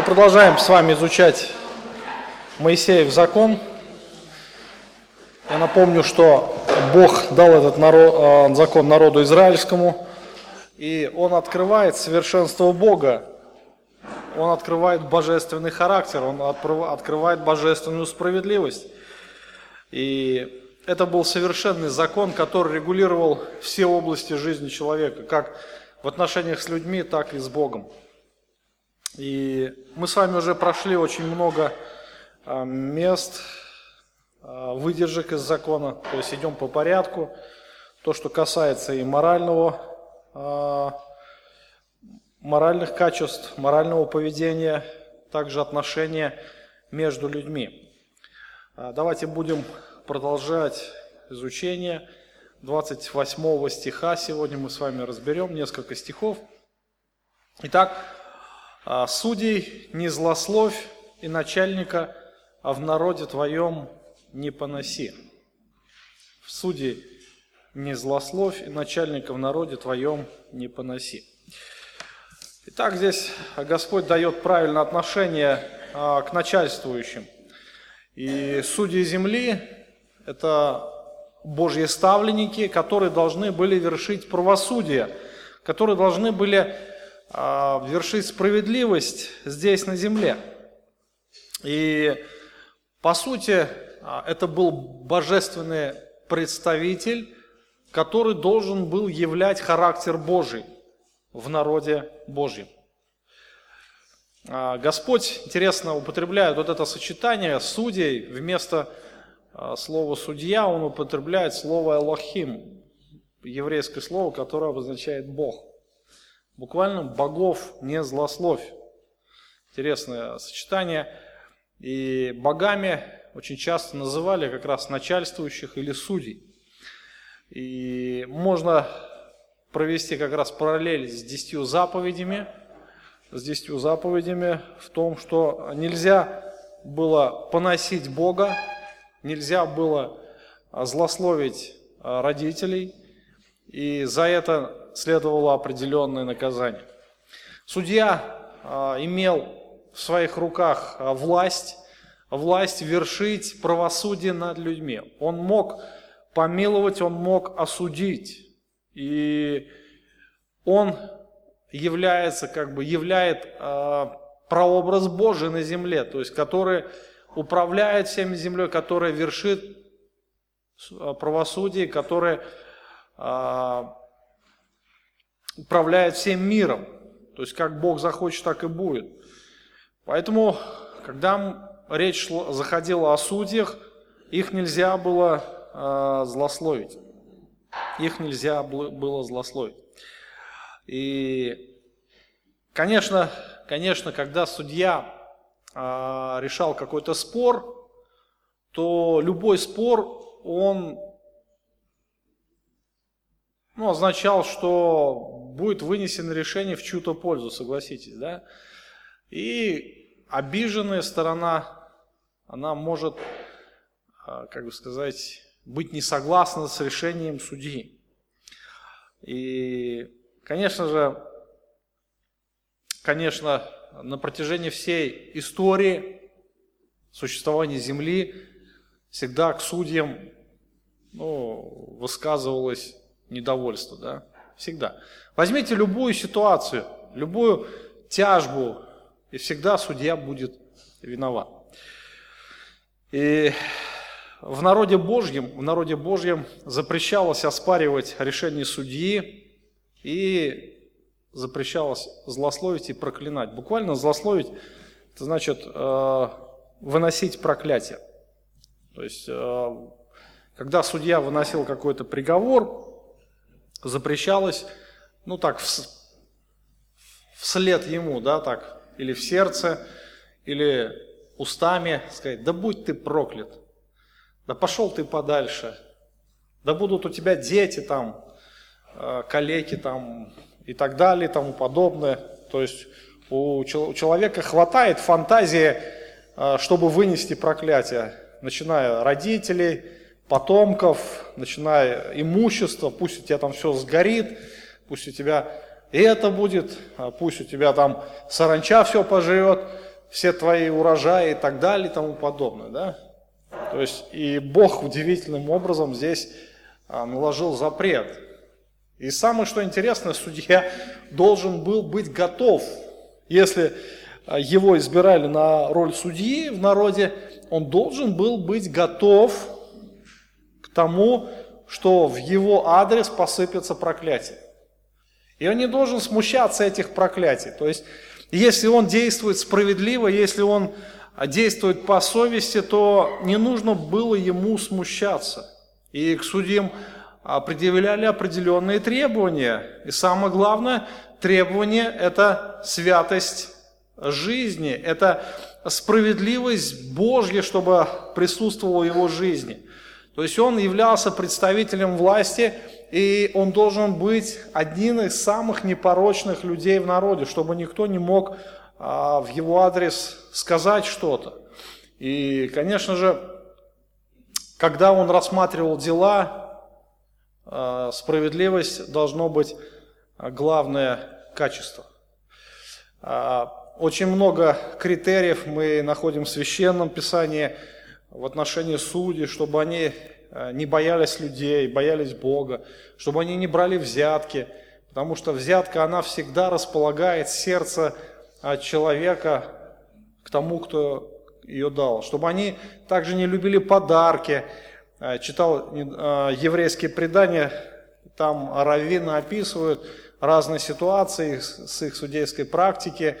Мы продолжаем с вами изучать Моисеев закон. Я напомню, что Бог дал этот народ, э, закон народу израильскому, и он открывает совершенство Бога, он открывает божественный характер, он открывает божественную справедливость. И это был совершенный закон, который регулировал все области жизни человека, как в отношениях с людьми, так и с Богом. И мы с вами уже прошли очень много а, мест, а, выдержек из закона, то есть идем по порядку. То, что касается и морального, а, моральных качеств, морального поведения, также отношения между людьми. Давайте будем продолжать изучение 28 стиха. Сегодня мы с вами разберем несколько стихов. Итак, судей не злословь и начальника, а в народе твоем не поноси. В суде не злословь и начальника в народе твоем не поноси. Итак, здесь Господь дает правильное отношение а, к начальствующим. И судьи земли – это Божьи ставленники, которые должны были вершить правосудие, которые должны были а, вершить справедливость здесь на земле. И по сути а, это был божественный представитель, который должен был являть характер Божий в народе Божьем. А, Господь, интересно, употребляет вот это сочетание судей вместо слова судья, он употребляет слово Элохим, еврейское слово, которое обозначает Бог. Буквально богов не злословь. Интересное сочетание. И богами очень часто называли как раз начальствующих или судей. И можно провести как раз параллель с десятью заповедями, с десятью заповедями в том, что нельзя было поносить Бога, нельзя было злословить родителей, и за это следовало определенное наказание. Судья а, имел в своих руках а, власть, власть вершить правосудие над людьми. Он мог помиловать, он мог осудить. И он является, как бы, являет э, прообраз Божий на земле, то есть который управляет всеми землей, который вершит правосудие, который управляет всем миром. То есть как Бог захочет, так и будет. Поэтому, когда речь шла, заходила о судьях, их нельзя было э, злословить. Их нельзя было злословить. И, конечно, конечно, когда судья э, решал какой-то спор, то любой спор, он ну, означал, что будет вынесено решение в чью-то пользу, согласитесь, да? И обиженная сторона, она может, а, как бы сказать, быть не согласна с решением судьи. И, конечно же, конечно, на протяжении всей истории существования Земли всегда к судьям ну, высказывалось недовольство, да, всегда. Возьмите любую ситуацию, любую тяжбу, и всегда судья будет виноват. И в народе Божьем, в народе Божьем запрещалось оспаривать решение судьи и запрещалось злословить и проклинать. Буквально злословить, это значит э, выносить проклятие. То есть, э, когда судья выносил какой-то приговор, запрещалось, ну так, вслед ему, да, так, или в сердце, или устами сказать, да будь ты проклят, да пошел ты подальше, да будут у тебя дети там, э, калеки там и так далее, и тому подобное. То есть у человека хватает фантазии, э, чтобы вынести проклятие, начиная родителей, потомков, начиная имущество, пусть у тебя там все сгорит, пусть у тебя это будет, а пусть у тебя там саранча все поживет, все твои урожаи и так далее и тому подобное, да? То есть и Бог удивительным образом здесь а, наложил запрет. И самое что интересно, судья должен был быть готов, если а, его избирали на роль судьи в народе, он должен был быть готов тому, что в его адрес посыпется проклятие. И он не должен смущаться этих проклятий. То есть, если он действует справедливо, если он действует по совести, то не нужно было ему смущаться. И к судьям предъявляли определенные требования. И самое главное требование – это святость жизни, это справедливость Божья, чтобы присутствовала в его жизни. То есть он являлся представителем власти, и он должен быть одним из самых непорочных людей в народе, чтобы никто не мог а, в его адрес сказать что-то. И, конечно же, когда он рассматривал дела, а, справедливость должно быть главное качество. А, очень много критериев мы находим в Священном Писании в отношении судей, чтобы они не боялись людей, боялись Бога, чтобы они не брали взятки, потому что взятка, она всегда располагает сердце человека к тому, кто ее дал. Чтобы они также не любили подарки. Э, читал э, еврейские предания, там раввины описывают разные ситуации с их судейской практики.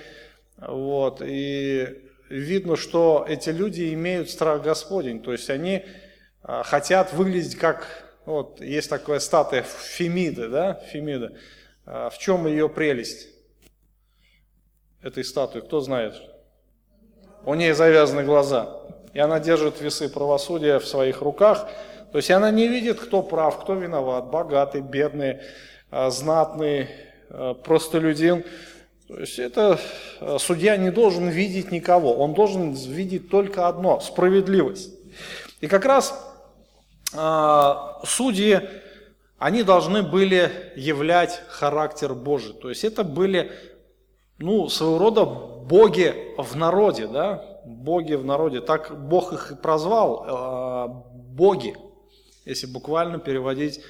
Вот, и видно, что эти люди имеют страх Господень. То есть они э, хотят выглядеть как, вот есть такая статуя Фемиды, да, Фемида. В чем ее прелесть? этой статуи, кто знает? У нее завязаны глаза. И она держит весы правосудия в своих руках. То есть она не видит, кто прав, кто виноват, богатый, бедный, а, знатный, а, простолюдин. То есть это а, судья не должен видеть никого, он должен видеть только одно – справедливость. И как раз судьи, они должны были являть характер Божий. То есть это были ну, своего рода боги в народе, да, боги в народе. Так Бог их и прозвал, э, боги, если буквально переводить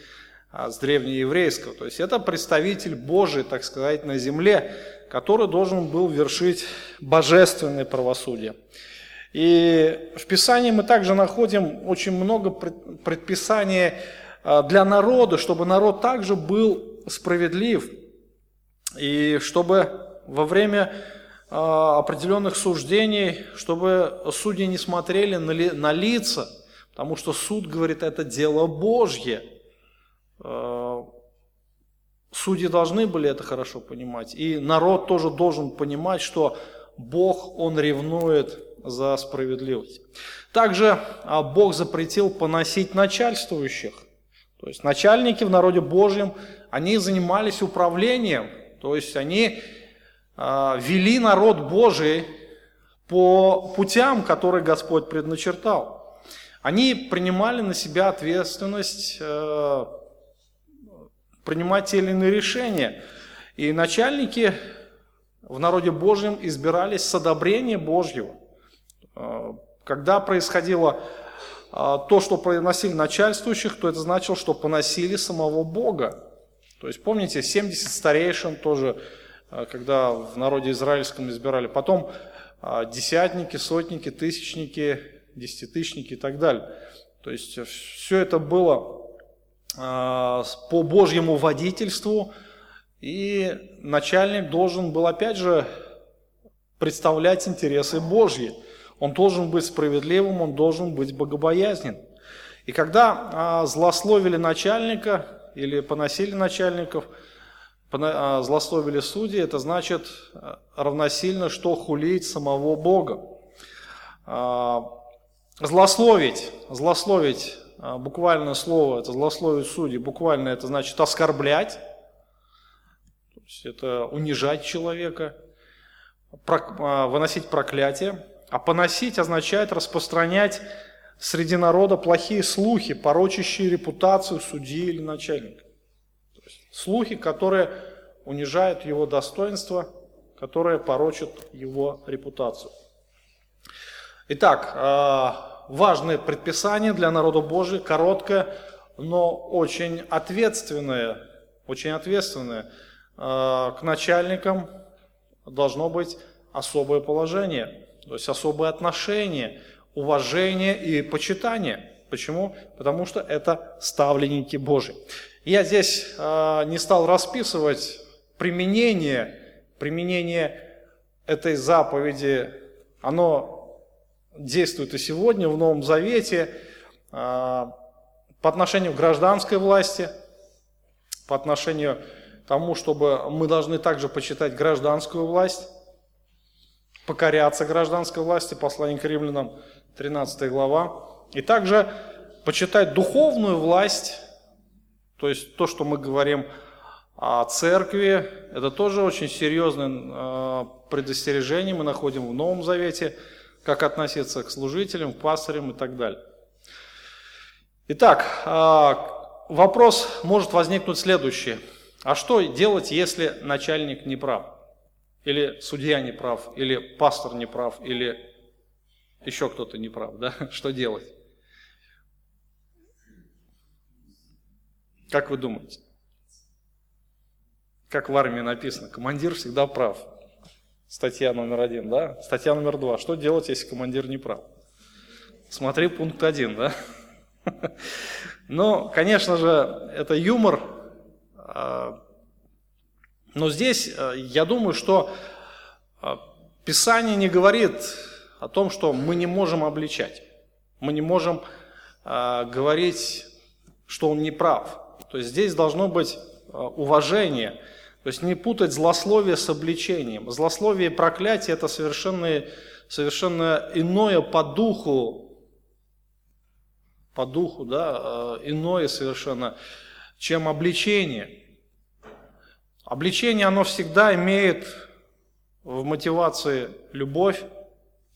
э, с древнееврейского. То есть это представитель Божий, так сказать, на земле, который должен был вершить божественное правосудие. И в Писании мы также находим очень много предписаний э, для народа, чтобы народ также был справедлив, и чтобы во время а, определенных суждений, чтобы судьи не смотрели на, ли, на лица, потому что суд говорит, это дело Божье. Судьи должны были это хорошо понимать, и народ тоже должен понимать, что Бог, Он ревнует за справедливость. Также а, Бог запретил поносить начальствующих. То есть начальники в народе Божьем, они занимались управлением, то есть они а, вели народ Божий по путям, которые Господь предначертал. Они принимали на себя ответственность э, принимать те или иные решения. И начальники в народе Божьем избирались с одобрения Божьего. Э, когда происходило э, то, что приносили начальствующих, то это значило, что поносили самого Бога. То есть помните, 70 старейшин тоже а, когда в народе израильском избирали. Потом десятники, сотники, тысячники, десятитысячники и так далее. То есть все это было по Божьему водительству, и начальник должен был опять же представлять интересы Божьи. Он должен быть справедливым, он должен быть богобоязнен. И когда злословили начальника или поносили начальников – а, злословили судьи, это значит а, равносильно, что хулить самого Бога. А, злословить, злословить, буквальное слово, это злословить судьи, буквально это значит оскорблять, то есть это унижать человека, выносить проклятие, а поносить означает распространять среди народа плохие слухи, порочащие репутацию судьи или начальника. Слухи, которые унижают его достоинство, которые порочат его репутацию. Итак, важное предписание для народа Божия, короткое, но очень ответственное, очень ответственное. К начальникам должно быть особое положение, то есть особое отношение, уважение и почитание. Почему? Потому что это ставленники Божьи. Я здесь э, не стал расписывать применение, применение этой заповеди, оно действует и сегодня в Новом Завете э, по отношению к гражданской власти, по отношению к тому, чтобы мы должны также почитать гражданскую власть, покоряться гражданской власти, послание к римлянам, 13 глава. И также почитать духовную власть, то есть то, что мы говорим о церкви, это тоже очень серьезное а, предостережение мы находим в Новом Завете, как относиться к служителям, к пастырям и так далее. Итак, а, вопрос может возникнуть следующий. А что делать, если начальник не прав? Или судья не прав, или пастор не прав, или еще кто-то не прав, да? Что делать? Как вы думаете? Как в армии написано, командир всегда прав. Статья номер один, да? Статья номер два. Что делать, если командир не прав? Смотри пункт один, да? Ну, конечно же, это юмор. А, но здесь а, я думаю, что а, Писание не говорит о том, что мы не можем обличать. Мы не можем говорить, что он не прав. То есть здесь должно быть э, уважение. То есть не путать злословие с обличением. Злословие и проклятие – это совершенно, совершенно иное по духу, по духу, да, э, иное совершенно, чем обличение. Обличение, оно всегда имеет в мотивации любовь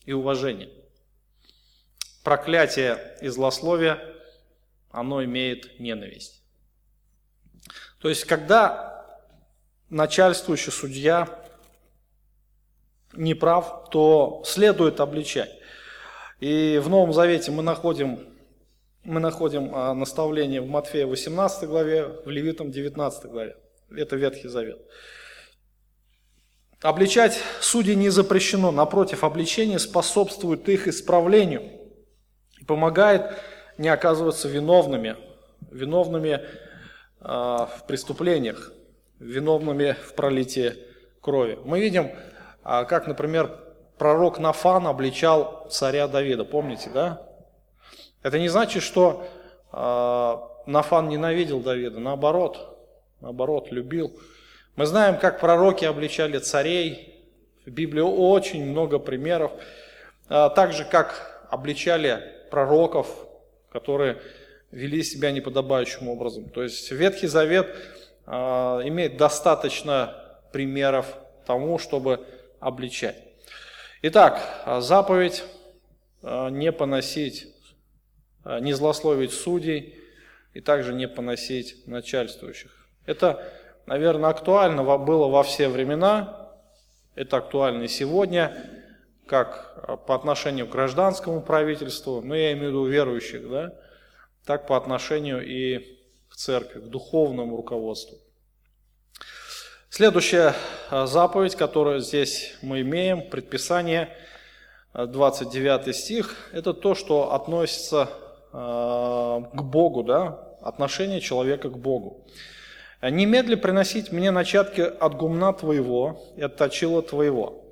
и уважение. Проклятие и злословие, оно имеет ненависть. То есть, когда начальствующий судья не прав, то следует обличать. И в Новом Завете мы находим, мы находим а, наставление в Матфея 18 главе, в Левитам 19 главе. Это Ветхий Завет. Обличать судей не запрещено, напротив, обличение способствует их исправлению и помогает не оказываться виновными, виновными а, в преступлениях, виновными в пролитии крови. Мы видим, а, как, например, пророк Нафан обличал царя Давида, помните, да? Это не значит, что а, Нафан ненавидел Давида, наоборот, наоборот, любил. Мы знаем, как пророки обличали царей, в Библии очень много примеров, так же, как обличали пророков, которые вели себя неподобающим образом. То есть Ветхий Завет имеет достаточно примеров тому, чтобы обличать. Итак, заповедь э, не поносить, не злословить судей и также не поносить начальствующих. Это, наверное, актуально было во все времена, это актуально и сегодня, как по отношению к гражданскому правительству, но я имею в виду верующих, да, так по отношению и церкви, к духовному руководству. Следующая а, заповедь, которую здесь мы имеем, предписание, 29 а, стих, это то, что относится а, к Богу, да, отношение человека к Богу. «Немедли приносить мне начатки от гумна твоего и от точила твоего.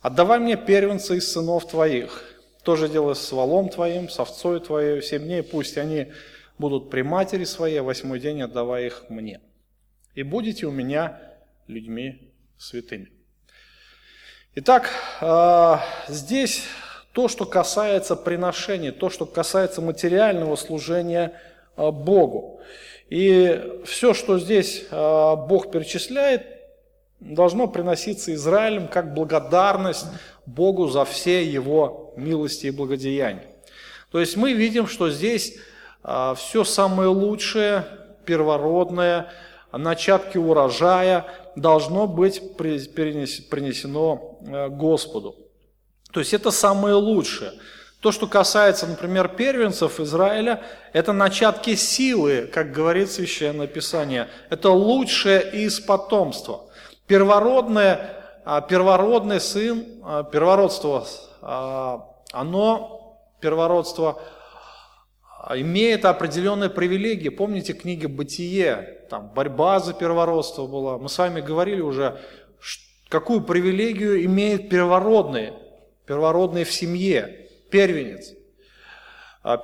Отдавай мне первенца из сынов твоих, тоже делай с валом твоим, с овцой твоей, семь дней пусть они будут при матери своей, а восьмой день отдавай их мне. И будете у меня людьми святыми. Итак, а, здесь то, что касается приношения, то, что касается материального служения а, Богу. И все, что здесь Бог перечисляет, должно приноситься Израилем как благодарность Богу за все его милости и благодеяния. То есть мы видим, что здесь все самое лучшее, первородное, начатки урожая должно быть принесено э, Господу. То есть это самое лучшее. То, что касается, например, первенцев Израиля, это начатки силы, как говорит Священное Писание. Это лучшее из потомства. Первородное, а, первородный сын, а, первородство, а, оно, первородство, имеет определенные привилегии. Помните книги «Бытие», там борьба за первородство была. Мы с вами говорили уже, какую привилегию имеют первородные, первородные в семье, первенец.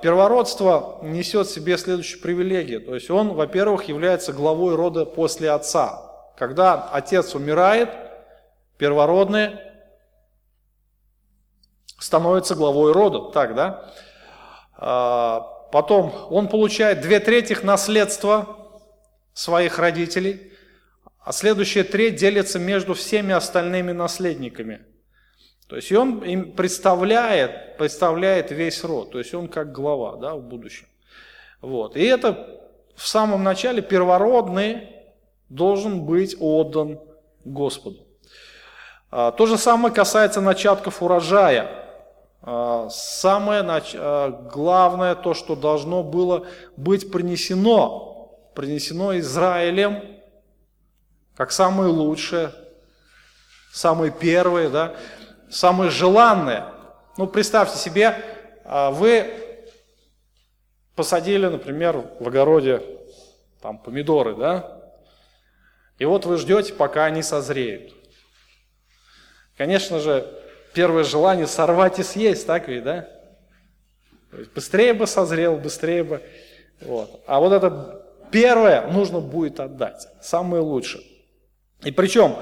Первородство несет в себе следующую привилегию. То есть он, во-первых, является главой рода после отца. Когда отец умирает, первородный становится главой рода. Так, да? Потом он получает две трети наследства своих родителей, а следующая треть делится между всеми остальными наследниками. То есть он им представляет, представляет весь род, то есть он как глава да, в будущем. Вот. И это в самом начале первородный должен быть отдан Господу. А, то же самое касается начатков урожая. А, самое а, главное, то, что должно было быть принесено, принесено Израилем, как самое лучшее, самое первое, да, самое желанное. Ну, представьте себе, а, вы посадили, например, в огороде там помидоры, да, и вот вы ждете, пока они созреют. Конечно же, первое желание сорвать и съесть, так ведь, да? быстрее бы созрел, быстрее бы. Вот. А вот это первое нужно будет отдать, самое лучшее. И причем,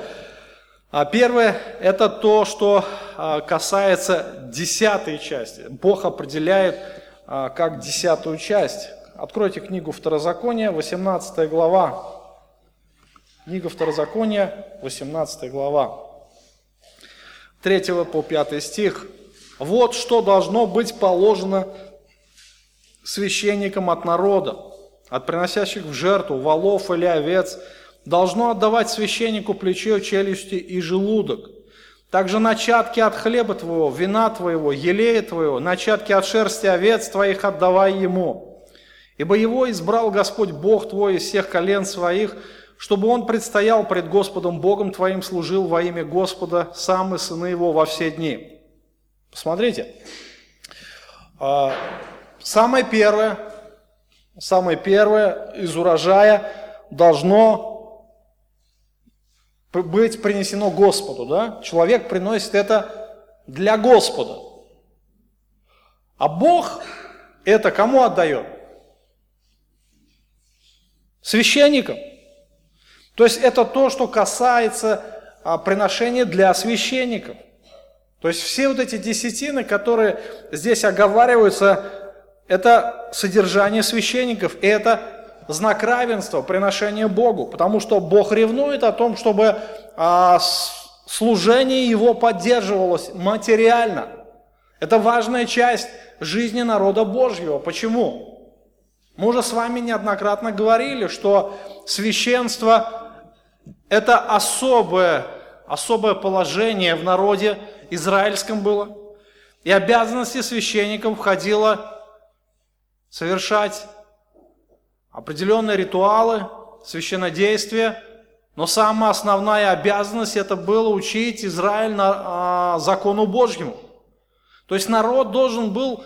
а первое – это то, что а, касается десятой части. Бог определяет а, как десятую часть. Откройте книгу Второзакония, 18 глава. Книга Второзакония, 18 глава. 3 по 5 стих. Вот что должно быть положено священникам от народа, от приносящих в жертву волов или овец, должно отдавать священнику плечо, челюсти и желудок. Также начатки от хлеба твоего, вина твоего, елея твоего, начатки от шерсти овец твоих отдавай ему. Ибо его избрал Господь Бог твой из всех колен своих, чтобы он предстоял пред Господом Богом твоим, служил во имя Господа, сам и сыны его во все дни. Посмотрите. А, самое первое, самое первое из урожая должно быть принесено Господу. Да? Человек приносит это для Господа. А Бог это кому отдает? Священникам. То есть это то, что касается а, приношения для священников. То есть все вот эти десятины, которые здесь оговариваются, это содержание священников, и это знак равенства, приношение Богу, потому что Бог ревнует о том, чтобы а, служение Его поддерживалось материально. Это важная часть жизни народа Божьего. Почему? Мы уже с вами неоднократно говорили, что священство это особое, особое положение в народе израильском было. И обязанности священников входило совершать определенные ритуалы, священнодействия, но самая основная обязанность это было учить Израиль на, а, закону Божьему. То есть народ должен был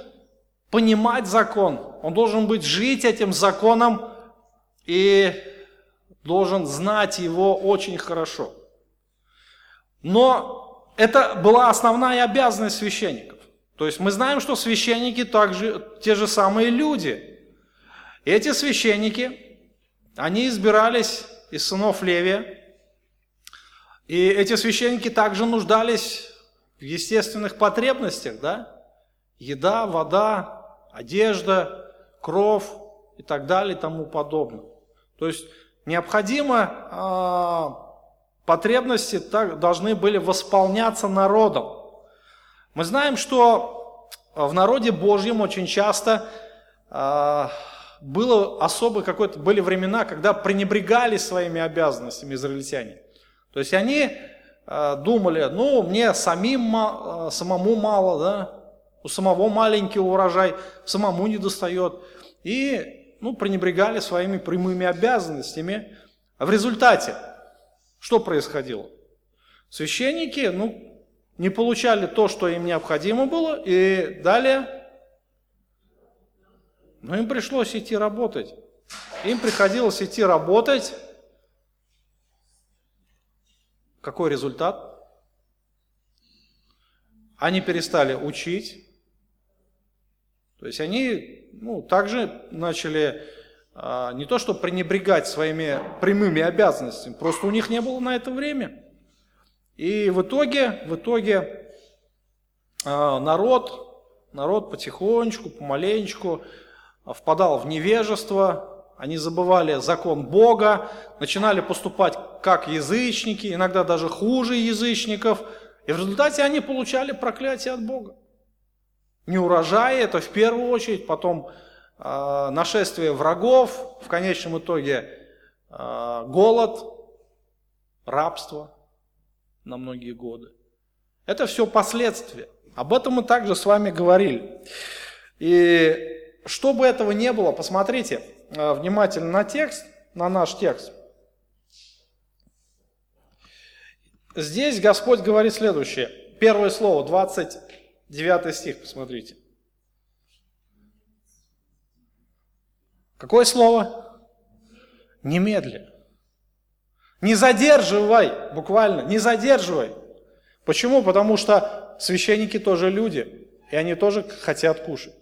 понимать закон, он должен быть жить этим законом и должен знать его очень хорошо. Но это была основная обязанность священников. То есть мы знаем, что священники также те же самые люди. Эти священники, они избирались из сынов Левия, и эти священники также нуждались в естественных потребностях, да? Еда, вода, одежда, кровь и так далее и тому подобное. То есть Необходимо, а, потребности так, должны были восполняться народом. Мы знаем, что в народе Божьем очень часто а, было особо какое-то, были времена, когда пренебрегали своими обязанностями израильтяне. То есть они э, думали, ну, мне самим, э, самому мало, да, у самого маленький урожай, самому не достает. И, ну, пренебрегали своими прямыми обязанностями. А в результате что происходило? Священники, ну, не получали то, что им необходимо было, и далее, ну, им пришлось идти работать. Им приходилось идти работать. Какой результат? Они перестали учить. То есть они ну, также начали а, не то что пренебрегать своими прямыми обязанностями, просто у них не было на это время. И в итоге, в итоге а, народ, народ потихонечку, помаленечку впадал в невежество, они забывали закон Бога, начинали поступать как язычники, иногда даже хуже язычников, и в результате они получали проклятие от Бога. Не урожай, это в первую очередь, потом э, нашествие врагов, в конечном итоге э, голод, рабство на многие годы. Это все последствия. Об этом мы также с вами говорили. И чтобы этого не было, посмотрите э, внимательно на текст, на наш текст. Здесь Господь говорит следующее. Первое слово, 29 стих, посмотрите. Какое слово? Немедли. Не задерживай, буквально, не задерживай. Почему? Потому что священники тоже люди, и они тоже хотят кушать.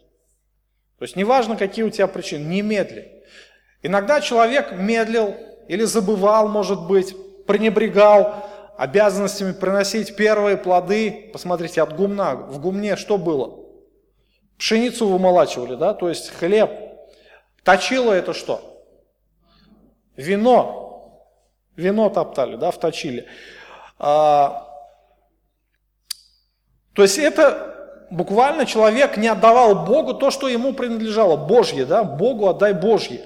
То есть неважно, какие у тебя причины, не медли. Иногда человек медлил или забывал, может быть, пренебрегал обязанностями приносить первые плоды. Посмотрите, от гумна. В гумне что было? Пшеницу вымолачивали, да, то есть хлеб. Точило это что? Вино. Вино топтали, да, вточили. А, то есть это буквально человек не отдавал Богу то, что ему принадлежало, Божье, да, Богу отдай Божье.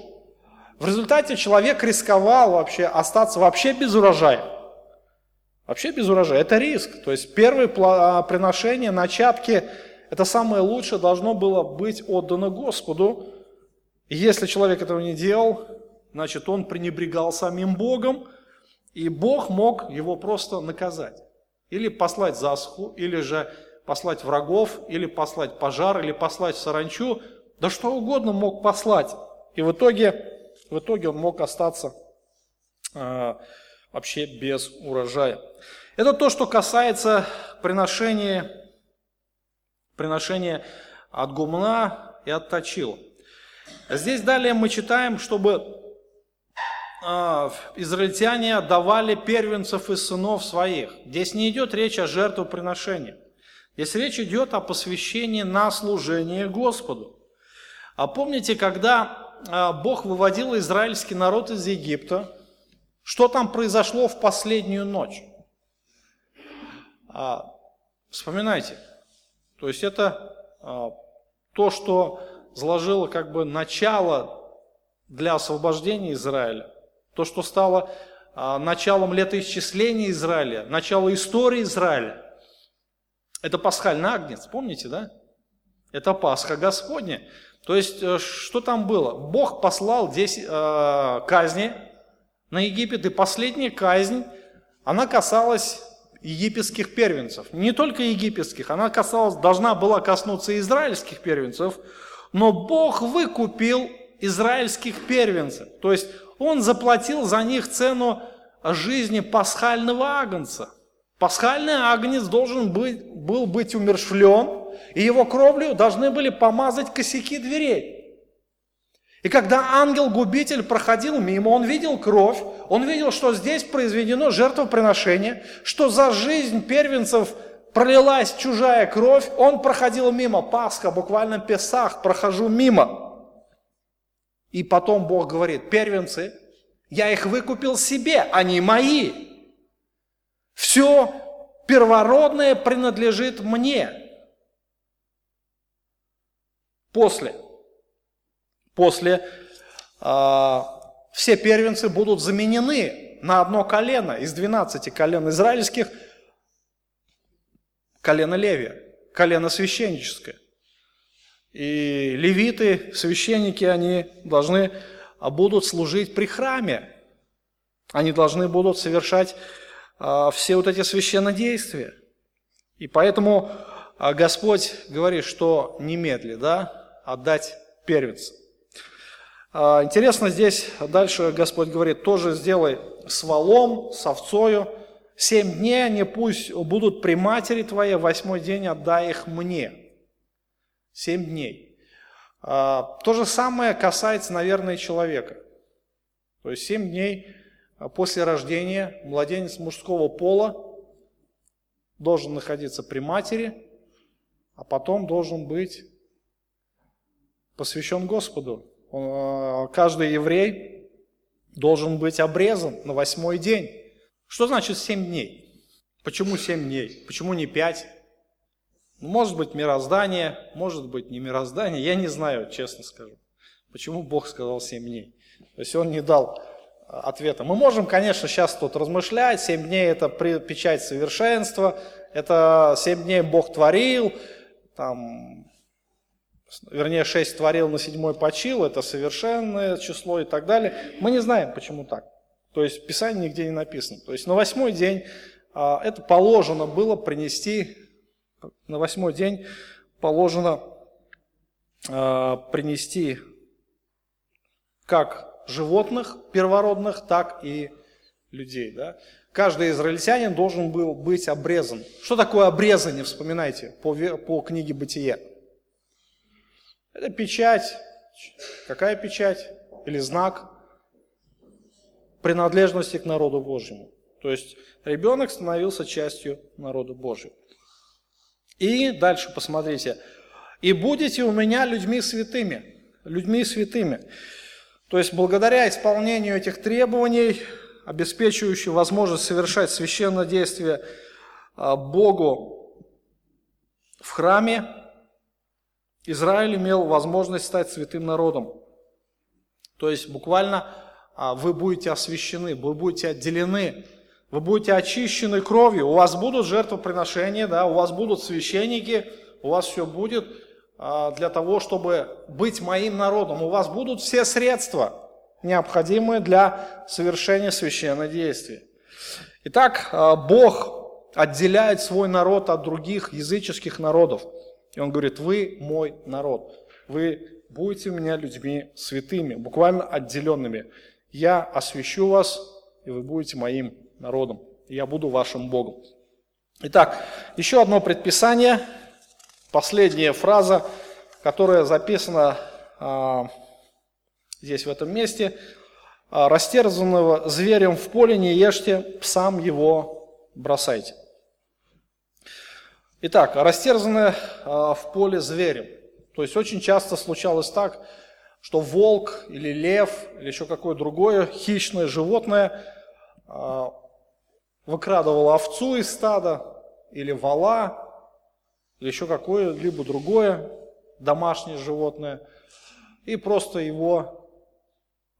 В результате человек рисковал вообще остаться вообще без урожая. Вообще без урожая. Это риск. То есть первые а, приношения, начатки, это самое лучшее должно было быть отдано Господу. И если человек этого не делал, значит он пренебрегал самим Богом, и Бог мог его просто наказать. Или послать засуху, или же послать врагов, или послать пожар, или послать саранчу, да что угодно мог послать. И в итоге, в итоге он мог остаться э, вообще без урожая. Это то, что касается приношения, приношения от гумна и от точила. Здесь далее мы читаем, чтобы э, израильтяне давали первенцев и сынов своих. Здесь не идет речь о жертвоприношении. Здесь речь идет о посвящении на служение Господу. А помните, когда а, Бог выводил израильский народ из Египта, что там произошло в последнюю ночь? А, вспоминайте. То есть это а, то, что заложило как бы начало для освобождения Израиля. То, что стало началом летоисчисления Израиля, начало истории Израиля. Это пасхальный агнец, помните, да? Это Пасха Господня. То есть, э, что там было? Бог послал 10 э, казни на Египет, и последняя казнь, она касалась египетских первенцев. Не только египетских, она касалась, должна была коснуться израильских первенцев, но Бог выкупил израильских первенцев. То есть Он заплатил за них цену жизни пасхального агнца. Пасхальный агнец должен быть, был быть умершвлен, и его кровлю должны были помазать косяки дверей. И когда ангел-губитель проходил мимо, он видел кровь, он видел, что здесь произведено жертвоприношение, что за жизнь первенцев пролилась чужая кровь, он проходил мимо, Пасха, буквально Песах, прохожу мимо. И потом Бог говорит, первенцы, я их выкупил себе, они мои. Все первородное принадлежит мне. После, после э, все первенцы будут заменены на одно колено из 12 колен израильских колено Левия, колено священническое. И левиты, священники, они должны а, будут служить при храме. Они должны будут совершать а, все вот эти священные действия. И поэтому а, Господь говорит, что немедли, да, отдать первенца. А, интересно здесь, дальше Господь говорит, тоже сделай с валом, с овцою, семь дней они пусть будут при матери твоей, восьмой день отдай их мне. Семь дней. А, то же самое касается, наверное, человека. То есть семь дней после рождения младенец мужского пола должен находиться при матери, а потом должен быть посвящен Господу. Э, каждый еврей должен быть обрезан на восьмой день. Что значит семь дней? Почему семь дней? Почему не пять? Ну, может быть мироздание, может быть не мироздание, я не знаю, честно скажу. Почему Бог сказал семь дней? То есть Он не дал э, ответа. Мы можем, конечно, сейчас тут размышлять, семь дней это печать совершенства, это семь дней Бог творил, там вернее, 6 творил, на седьмой почил, это совершенное число и так далее. Мы не знаем, почему так. То есть в Писании нигде не написано. То есть на восьмой день а, это положено было принести, на восьмой день положено а, принести как животных первородных, так и людей. Да? Каждый израильтянин должен был быть обрезан. Что такое обрезание, вспоминайте, по, по книге Бытия? Это печать. Какая печать? Или знак принадлежности к народу Божьему. То есть ребенок становился частью народа Божьего. И дальше посмотрите. «И будете у меня людьми святыми». Людьми святыми. То есть благодаря исполнению этих требований, обеспечивающих возможность совершать священное действие а, Богу в храме, Израиль имел возможность стать святым народом. То есть буквально а, вы будете освящены, вы будете отделены, вы будете очищены кровью, у вас будут жертвоприношения, да, у вас будут священники, у вас все будет а, для того, чтобы быть моим народом. У вас будут все средства, необходимые для совершения священного действия. Итак, а, Бог отделяет свой народ от других языческих народов. И он говорит, вы мой народ, вы будете у меня людьми святыми, буквально отделенными. Я освящу вас, и вы будете моим народом. И я буду вашим Богом. Итак, еще одно предписание, последняя фраза, которая записана а, здесь в этом месте. «Растерзанного зверем в поле не ешьте, псам его бросайте». Итак, растерзанное а, в поле зверем. То есть очень часто случалось так, что волк или лев или еще какое другое хищное животное а, выкрадывало овцу из стада или вала или еще какое-либо другое домашнее животное и просто его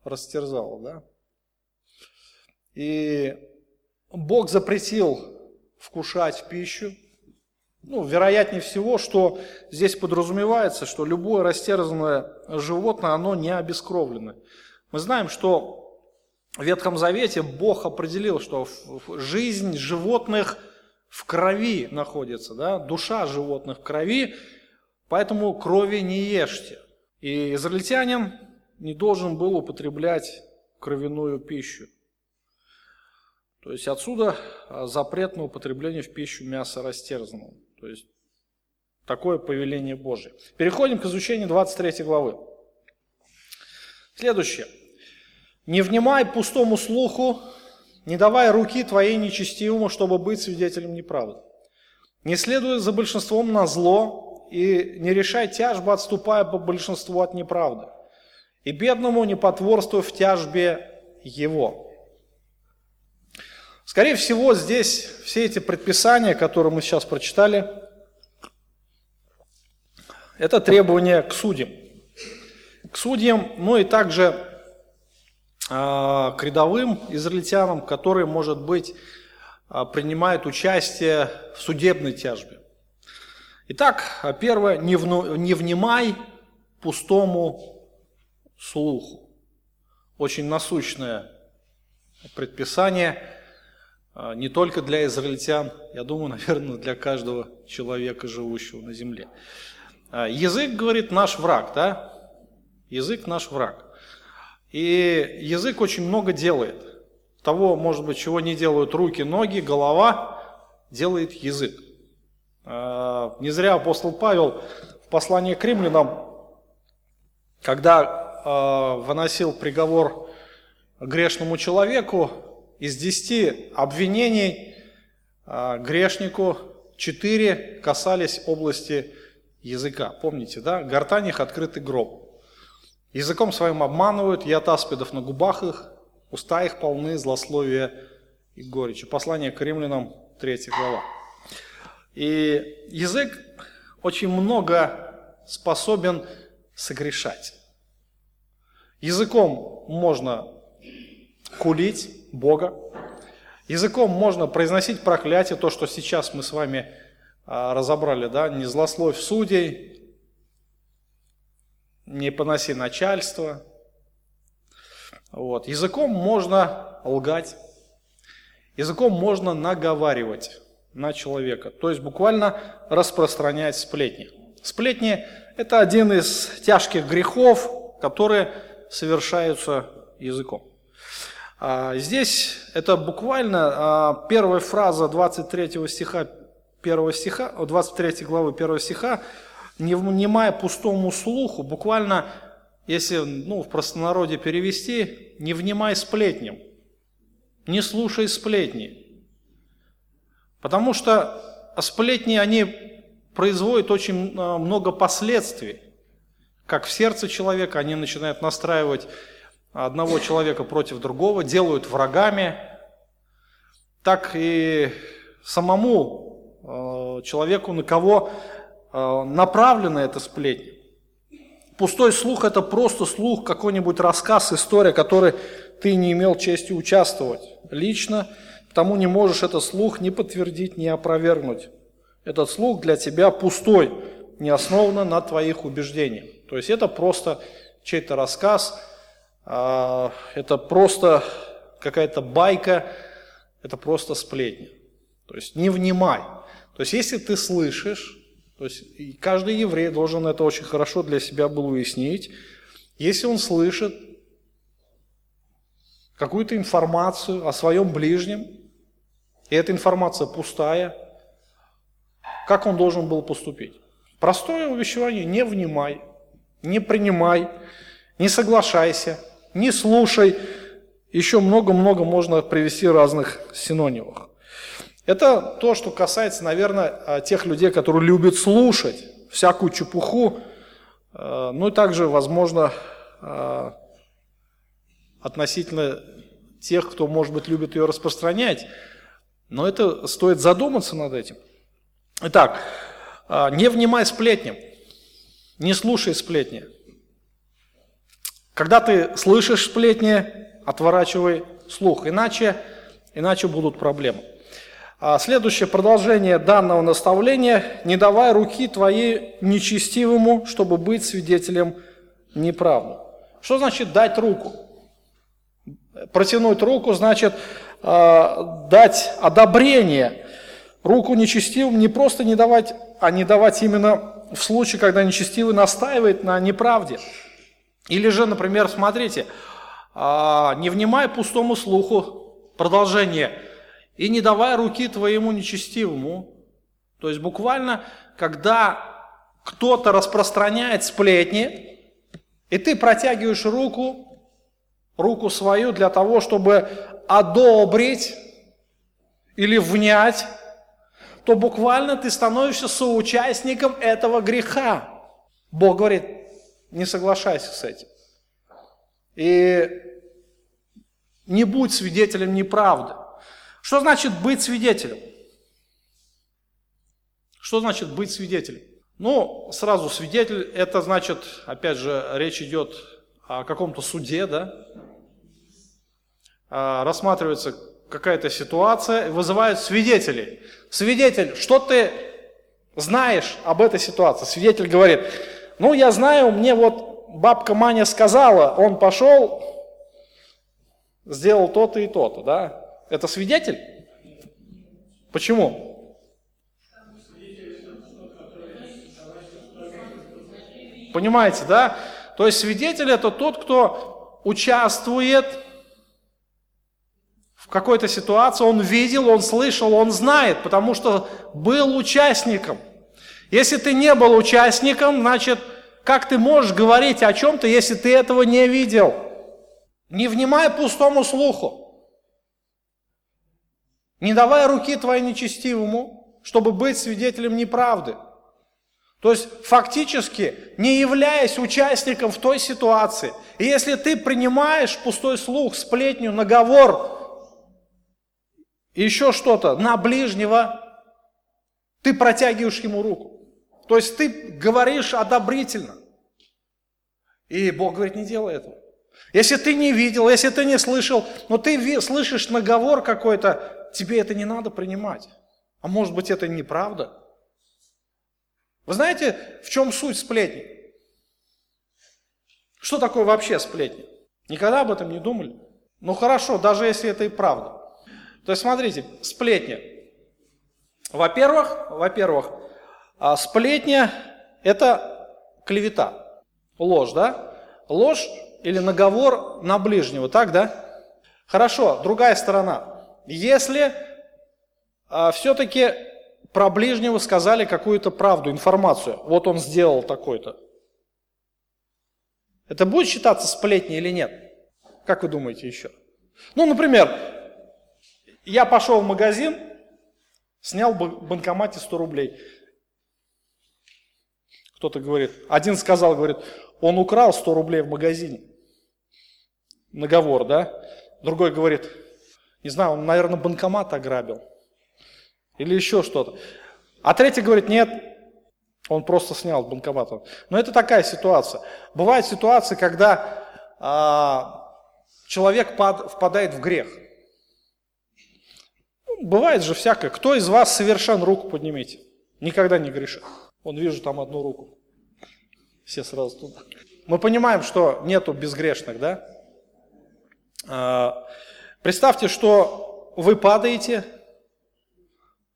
растерзало. Да? И Бог запретил вкушать пищу, ну, вероятнее всего, что здесь подразумевается, что любое растерзанное животное, оно не обескровлено. Мы знаем, что в Ветхом Завете Бог определил, что жизнь животных в крови находится, да? душа животных в крови, поэтому крови не ешьте. И израильтянин не должен был употреблять кровяную пищу. То есть отсюда запрет на употребление в пищу мяса растерзанного. То есть такое повеление Божие. Переходим к изучению 23 главы. Следующее. «Не внимай пустому слуху, не давай руки твоей нечестивому, чтобы быть свидетелем неправды. Не следуй за большинством на зло и не решай тяжбы, отступая по большинству от неправды. И бедному не потворствуй в тяжбе его». Скорее всего, здесь все эти предписания, которые мы сейчас прочитали, это требования к судьям. К судьям, ну и также э, к рядовым израильтянам, которые, может быть, э, принимают участие в судебной тяжбе. Итак, первое, не, вну, не внимай пустому слуху. Очень насущное предписание а, не только для израильтян, я думаю, наверное, для каждого человека, живущего на земле. А, язык, говорит, наш враг, да? Язык наш враг. И язык очень много делает. Того, может быть, чего не делают руки, ноги, голова, делает язык. А, не зря апостол Павел в послании к римлянам, когда выносил приговор грешному человеку, из десяти обвинений а, грешнику четыре касались области языка. Помните, да? Гортань их открытый гроб. Языком своим обманывают, яд аспидов на губах их, уста их полны злословия и горечи. Послание к римлянам, 3 глава. И язык очень много способен согрешать. Языком можно кулить Бога. Языком можно произносить проклятие, то, что сейчас мы с вами а, разобрали, да, не злословь судей, не поноси начальство. Вот. Языком можно лгать, языком можно наговаривать на человека, то есть буквально распространять сплетни. Сплетни – это один из тяжких грехов, которые совершаются языком. А, здесь это буквально а, первая фраза 23 стиха, 1 стиха, 23 главы 1 стиха, не внимая пустому слуху, буквально, если ну, в простонародье перевести, не внимай сплетням, не слушай сплетни. Потому что сплетни, они производят очень а, много последствий. Как в сердце человека, они начинают настраивать одного человека против другого, делают врагами, так и самому э, человеку, на кого э, направлена эта сплетня. Пустой слух – это просто слух, какой-нибудь рассказ, история, которой ты не имел чести участвовать лично, потому не можешь этот слух ни подтвердить, ни опровергнуть. Этот слух для тебя пустой, не основан на твоих убеждениях. То есть это просто чей-то рассказ – это просто какая-то байка, это просто сплетни. То есть не внимай. То есть если ты слышишь, то есть каждый еврей должен это очень хорошо для себя был уяснить, если он слышит какую-то информацию о своем ближнем, и эта информация пустая, как он должен был поступить? Простое увещевание – не внимай, не принимай, не соглашайся – не слушай. Еще много-много можно привести разных синонимов. Это то, что касается, наверное, а, тех людей, которые любят слушать всякую чепуху, а, ну и также, возможно, а, относительно тех, кто, может быть, любит ее распространять. Но это стоит задуматься над этим. Итак, не внимай сплетням, не слушай сплетни. Когда ты слышишь сплетни, отворачивай слух, иначе, иначе будут проблемы. А следующее продолжение данного наставления – не давай руки твоей нечестивому, чтобы быть свидетелем неправды. Что значит дать руку? Протянуть руку значит э, дать одобрение. Руку нечестивым не просто не давать, а не давать именно в случае, когда нечестивый настаивает на неправде – или же, например, смотрите, а, не внимай пустому слуху, продолжение, и не давай руки твоему нечестивому. То есть буквально, когда кто-то распространяет сплетни, и ты протягиваешь руку, руку свою для того, чтобы одобрить или внять, то буквально ты становишься соучастником этого греха. Бог говорит, не соглашайся с этим. И не будь свидетелем неправды. Что значит быть свидетелем? Что значит быть свидетелем? Ну, сразу свидетель, это значит, опять же, речь идет о каком-то суде, да? А, рассматривается какая-то ситуация, вызывают свидетелей. Свидетель, что ты знаешь об этой ситуации. Свидетель говорит, ну я знаю, мне вот бабка Маня сказала, он пошел, сделал то-то и то-то, да? Это свидетель? Почему? Понимаете, да? То есть свидетель это тот, кто участвует в какой-то ситуации, он видел, он слышал, он знает, потому что был участником. Если ты не был участником, значит, как ты можешь говорить о чем-то, если ты этого не видел? Не внимай пустому слуху. Не давай руки твоей нечестивому, чтобы быть свидетелем неправды. То есть фактически не являясь участником в той ситуации. И если ты принимаешь пустой слух, сплетню, наговор еще что-то на ближнего, ты протягиваешь ему руку. То есть ты говоришь одобрительно. И Бог говорит, не делай этого. Если ты не видел, если ты не слышал, но ты слышишь наговор какой-то, тебе это не надо принимать. А может быть это неправда? Вы знаете, в чем суть сплетни? Что такое вообще сплетни? Никогда об этом не думали? Ну хорошо, даже если это и правда. То есть смотрите, сплетни. Во-первых, во-первых, а, сплетня – это клевета, ложь, да? Ложь или наговор на ближнего, так, да? Хорошо, другая сторона. Если а, все-таки про ближнего сказали какую-то правду, информацию. Вот он сделал такой-то. Это будет считаться сплетней или нет? Как вы думаете еще? Ну, например, я пошел в магазин, снял в банкомате 100 рублей. Кто-то говорит, один сказал, говорит, он украл 100 рублей в магазине. Наговор, да? Другой говорит, не знаю, он, наверное, банкомат ограбил. Или еще что-то. А третий говорит, нет, он просто снял с. Но это такая ситуация. Бывают ситуации, когда а, человек пад, впадает в грех. Бывает же всякое. Кто из вас совершен, руку поднимите. Никогда не грешит. Он вижу там одну руку. Все сразу туда. Мы понимаем, что нету безгрешных, да? А, представьте, что вы падаете,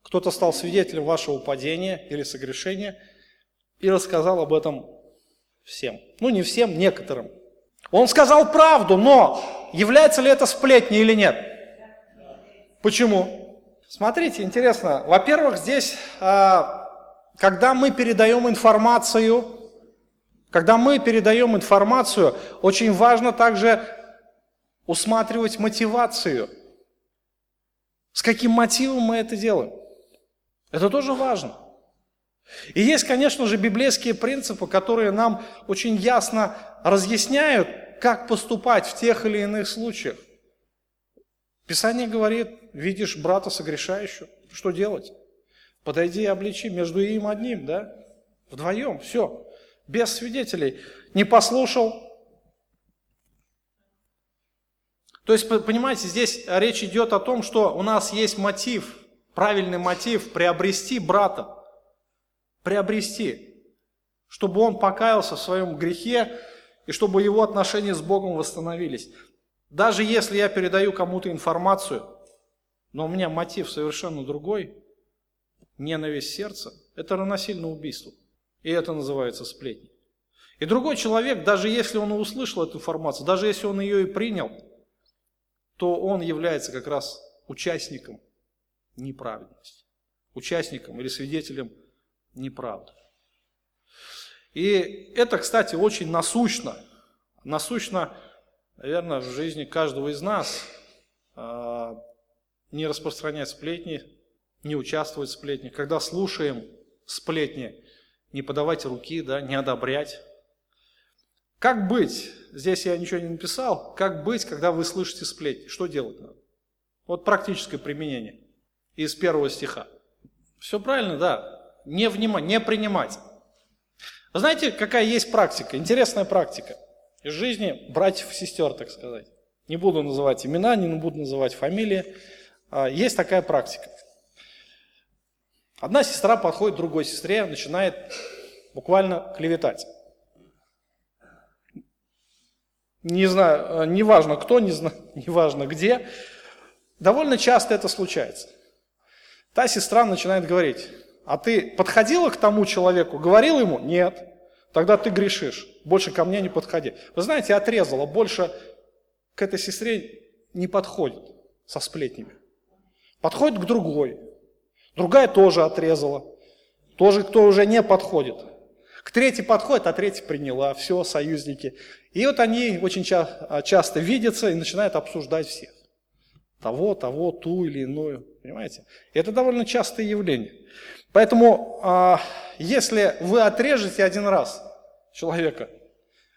кто-то стал свидетелем вашего падения или согрешения и рассказал об этом всем. Ну, не всем, некоторым. Он сказал правду, но является ли это сплетней или нет? Почему? Смотрите, интересно. Во-первых, здесь, а, когда мы передаем информацию, когда мы передаем информацию, очень важно также усматривать мотивацию. С каким мотивом мы это делаем? Это тоже важно. И есть, конечно же, библейские принципы, которые нам очень ясно разъясняют, как поступать в тех или иных случаях. Писание говорит, видишь брата согрешающего, что делать? Подойди и обличи между им одним, да? Вдвоем, все, без свидетелей. Не послушал. То есть, понимаете, здесь речь идет о том, что у нас есть мотив – правильный мотив приобрести брата, приобрести, чтобы он покаялся в своем грехе и чтобы его отношения с Богом восстановились. Даже если я передаю кому-то информацию, но у меня мотив совершенно другой, ненависть сердца, это равносильно убийству. И это называется сплетни. И другой человек, даже если он услышал эту информацию, даже если он ее и принял, то он является как раз участником неправедности, участником или свидетелем неправды. И это, кстати, очень насущно. Насущно, наверное, в жизни каждого из нас а, не распространять сплетни, не участвовать в сплетни. Когда слушаем сплетни, не подавать руки, да, не одобрять. Как быть? Здесь я ничего не написал. Как быть, когда вы слышите сплетни? Что делать надо? Вот практическое применение из первого стиха. Все правильно, да. Не внимать, не принимать. Знаете, какая есть практика? Интересная практика из жизни братьев и сестер, так сказать. Не буду называть имена, не буду называть фамилии. А, есть такая практика. Одна сестра подходит к другой сестре, начинает буквально клеветать. Не знаю, э, неважно кто, не знаю, неважно где. Довольно часто это случается. Та сестра начинает говорить, а ты подходила к тому человеку, говорил ему? Нет. Тогда ты грешишь. Больше ко мне не подходи. Вы знаете, отрезала. Больше к этой сестре не подходит со сплетнями. Подходит к другой. Другая тоже отрезала. Тоже кто уже не подходит. К третьей подходит, а третья приняла. Все, союзники. И вот они очень ча- часто видятся и начинают обсуждать всех. Того, того, ту или иную. Понимаете? Это довольно частое явление. Поэтому, а, если вы отрежете один раз человека,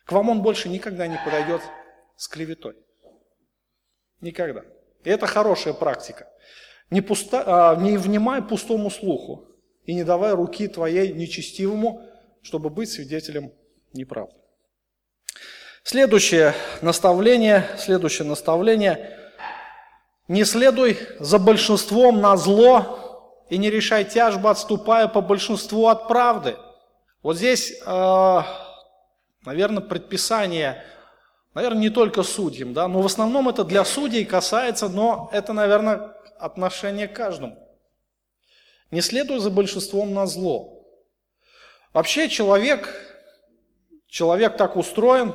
к вам он больше никогда не подойдет с клеветой. Никогда. И это хорошая практика. Не, пусто, а, не внимай пустому слуху и не давай руки твоей нечестивому, чтобы быть свидетелем неправды. Следующее наставление, следующее наставление. Не следуй за большинством на зло и не решай тяжбы, отступая по большинству от правды. Вот здесь, а, наверное, предписание Наверное, не только судьям, да, но в основном это для судей касается, но это, наверное, отношение к каждому. Не следуй за большинством на зло. Вообще человек, человек так устроен,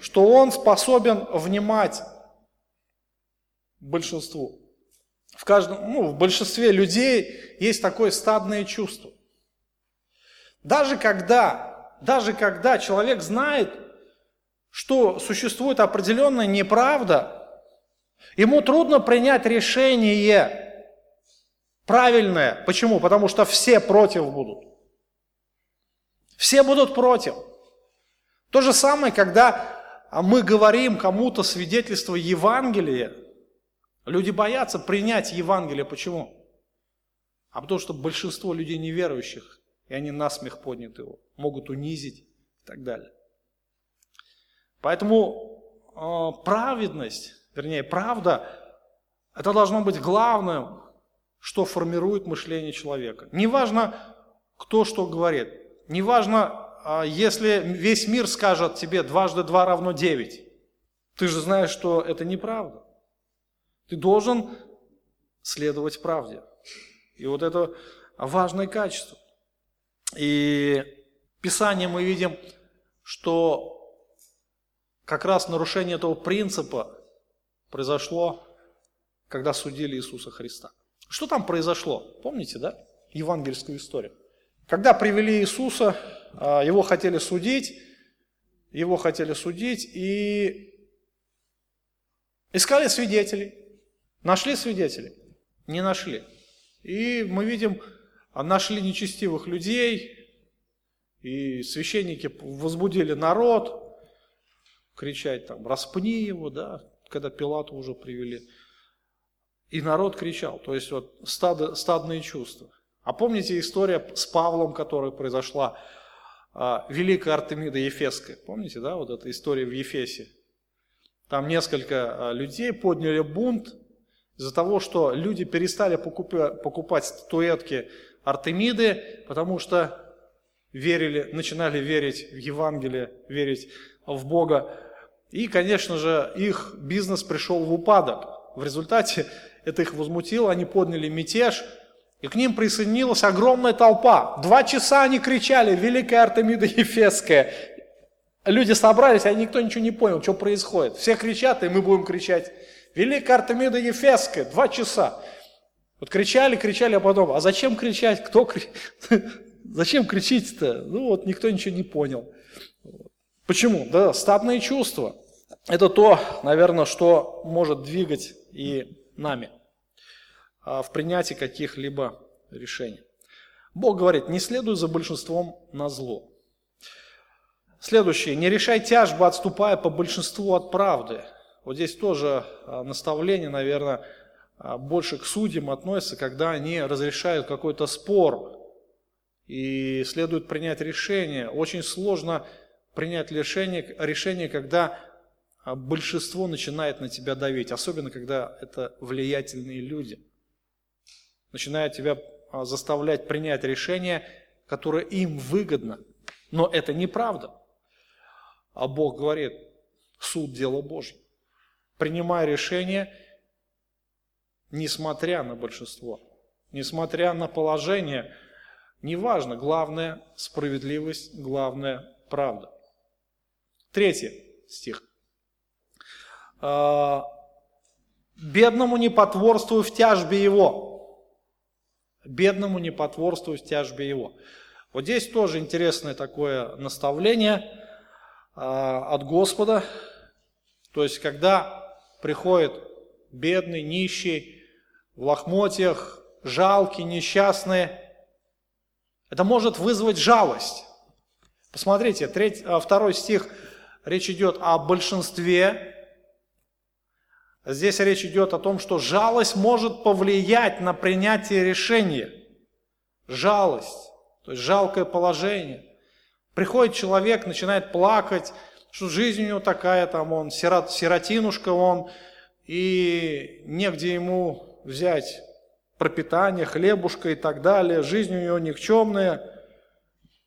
что он способен внимать большинству. В, каждом, ну, в большинстве людей есть такое стадное чувство. Даже когда, даже когда человек знает, что существует определенная неправда, ему трудно принять решение правильное. Почему? Потому что все против будут. Все будут против. То же самое, когда мы говорим кому-то свидетельство Евангелия, люди боятся принять Евангелие. Почему? А потому что большинство людей неверующих, и они насмех поднят его, могут унизить и так далее. Поэтому э, праведность, вернее, правда, это должно быть главным, что формирует мышление человека. Неважно, кто что говорит. Неважно, э, если весь мир скажет тебе дважды два равно девять. Ты же знаешь, что это неправда. Ты должен следовать правде. И вот это важное качество. И в Писании мы видим, что как раз нарушение этого принципа произошло, когда судили Иисуса Христа. Что там произошло? Помните, да? Евангельскую историю. Когда привели Иисуса, а, его хотели судить, его хотели судить и искали свидетелей. Нашли свидетелей? Не нашли. И мы видим, а, нашли нечестивых людей, и священники возбудили народ, кричать там, распни его, да, когда Пилату уже привели. И народ кричал, то есть вот стадо, стадные чувства. А помните история с Павлом, которая произошла, а, Великая Артемида Ефесская, помните, да, вот эта история в Ефесе? Там несколько а, людей подняли бунт из-за того, что люди перестали покупать, статуэтки Артемиды, потому что верили, начинали верить в Евангелие, верить в Бога. И, конечно же, их бизнес пришел в упадок. В результате это их возмутило, они подняли мятеж, и к ним присоединилась огромная толпа. Два часа они кричали «Великая Артемида Ефесская». Люди собрались, а никто ничего не понял, что происходит. Все кричат, и мы будем кричать «Великая Артемида Ефесская». Два часа. Вот кричали, кричали, а потом, а зачем кричать? Кто. Зачем кричить-то? Ну вот никто ничего не понял. Почему? Да, стадные чувства. Это то, наверное, что может двигать и нами а, в принятии каких-либо решений. Бог говорит, не следуй за большинством на зло. Следующее, не решай тяжбы, отступая по большинству от правды. Вот здесь тоже а, наставление, наверное, а, больше к судьям относится, когда они разрешают какой-то спор и следует принять решение. Очень сложно принять решение, решение, когда большинство начинает на тебя давить, особенно когда это влиятельные люди. Начинают тебя а, заставлять принять решение, которое им выгодно. Но это неправда. А Бог говорит, суд – дело Божье. Принимай решение, несмотря на большинство, несмотря на положение, неважно, главное – справедливость, главное – правда. Третий стих. А, «Бедному не потворствуй в тяжбе его». Бедному не потворствуй в тяжбе его. Вот здесь тоже интересное такое наставление а, от Господа. То есть, когда приходит бедный, нищий, в лохмотьях, жалкий, несчастный, это может вызвать жалость. Посмотрите, треть, а, второй стих, речь идет о большинстве. Здесь речь идет о том, что жалость может повлиять на принятие решения. Жалость, то есть жалкое положение. Приходит человек, начинает плакать, что жизнь у него такая, там он сирот, сиротинушка он, и негде ему взять пропитание, хлебушка и так далее, жизнь у него никчемная,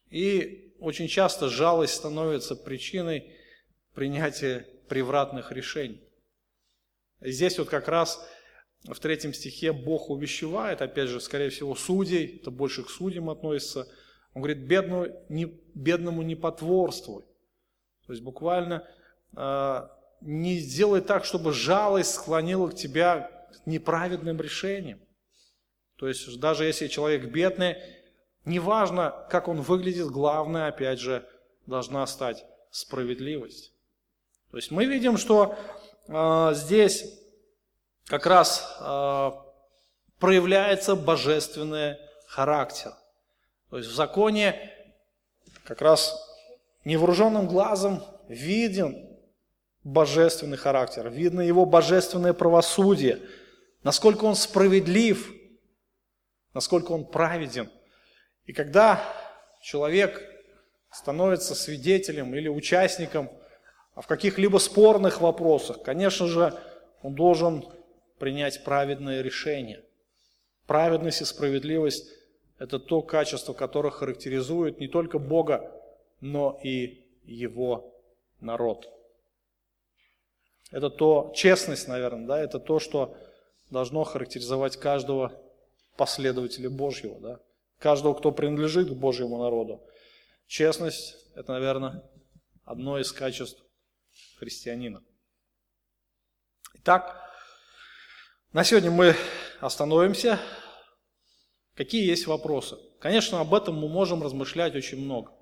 и очень часто жалость становится причиной принятия превратных решений. Здесь вот как раз в третьем стихе Бог увещевает, опять же, скорее всего, судей, это больше к судьям относится. Он говорит, бедному не, бедному не потворствуй. То есть буквально э, не сделай так, чтобы жалость склонила к тебя к неправедным решениям. То есть даже если человек бедный, неважно, как он выглядит, главное, опять же, должна стать справедливость. То есть мы видим, что здесь как раз э, проявляется божественный характер. То есть в законе как раз невооруженным глазом виден божественный характер, видно его божественное правосудие, насколько он справедлив, насколько он праведен. И когда человек становится свидетелем или участником в каких-либо спорных вопросах, конечно же, он должен принять праведное решение. Праведность и справедливость – это то качество, которое характеризует не только Бога, но и Его народ. Это то, честность, наверное, да, это то, что должно характеризовать каждого последователя Божьего, да, каждого, кто принадлежит к Божьему народу. Честность – это, наверное, одно из качеств христианина. Итак, на сегодня мы остановимся. Какие есть вопросы? Конечно, об этом мы можем размышлять очень много.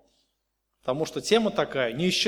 Потому что тема такая, не.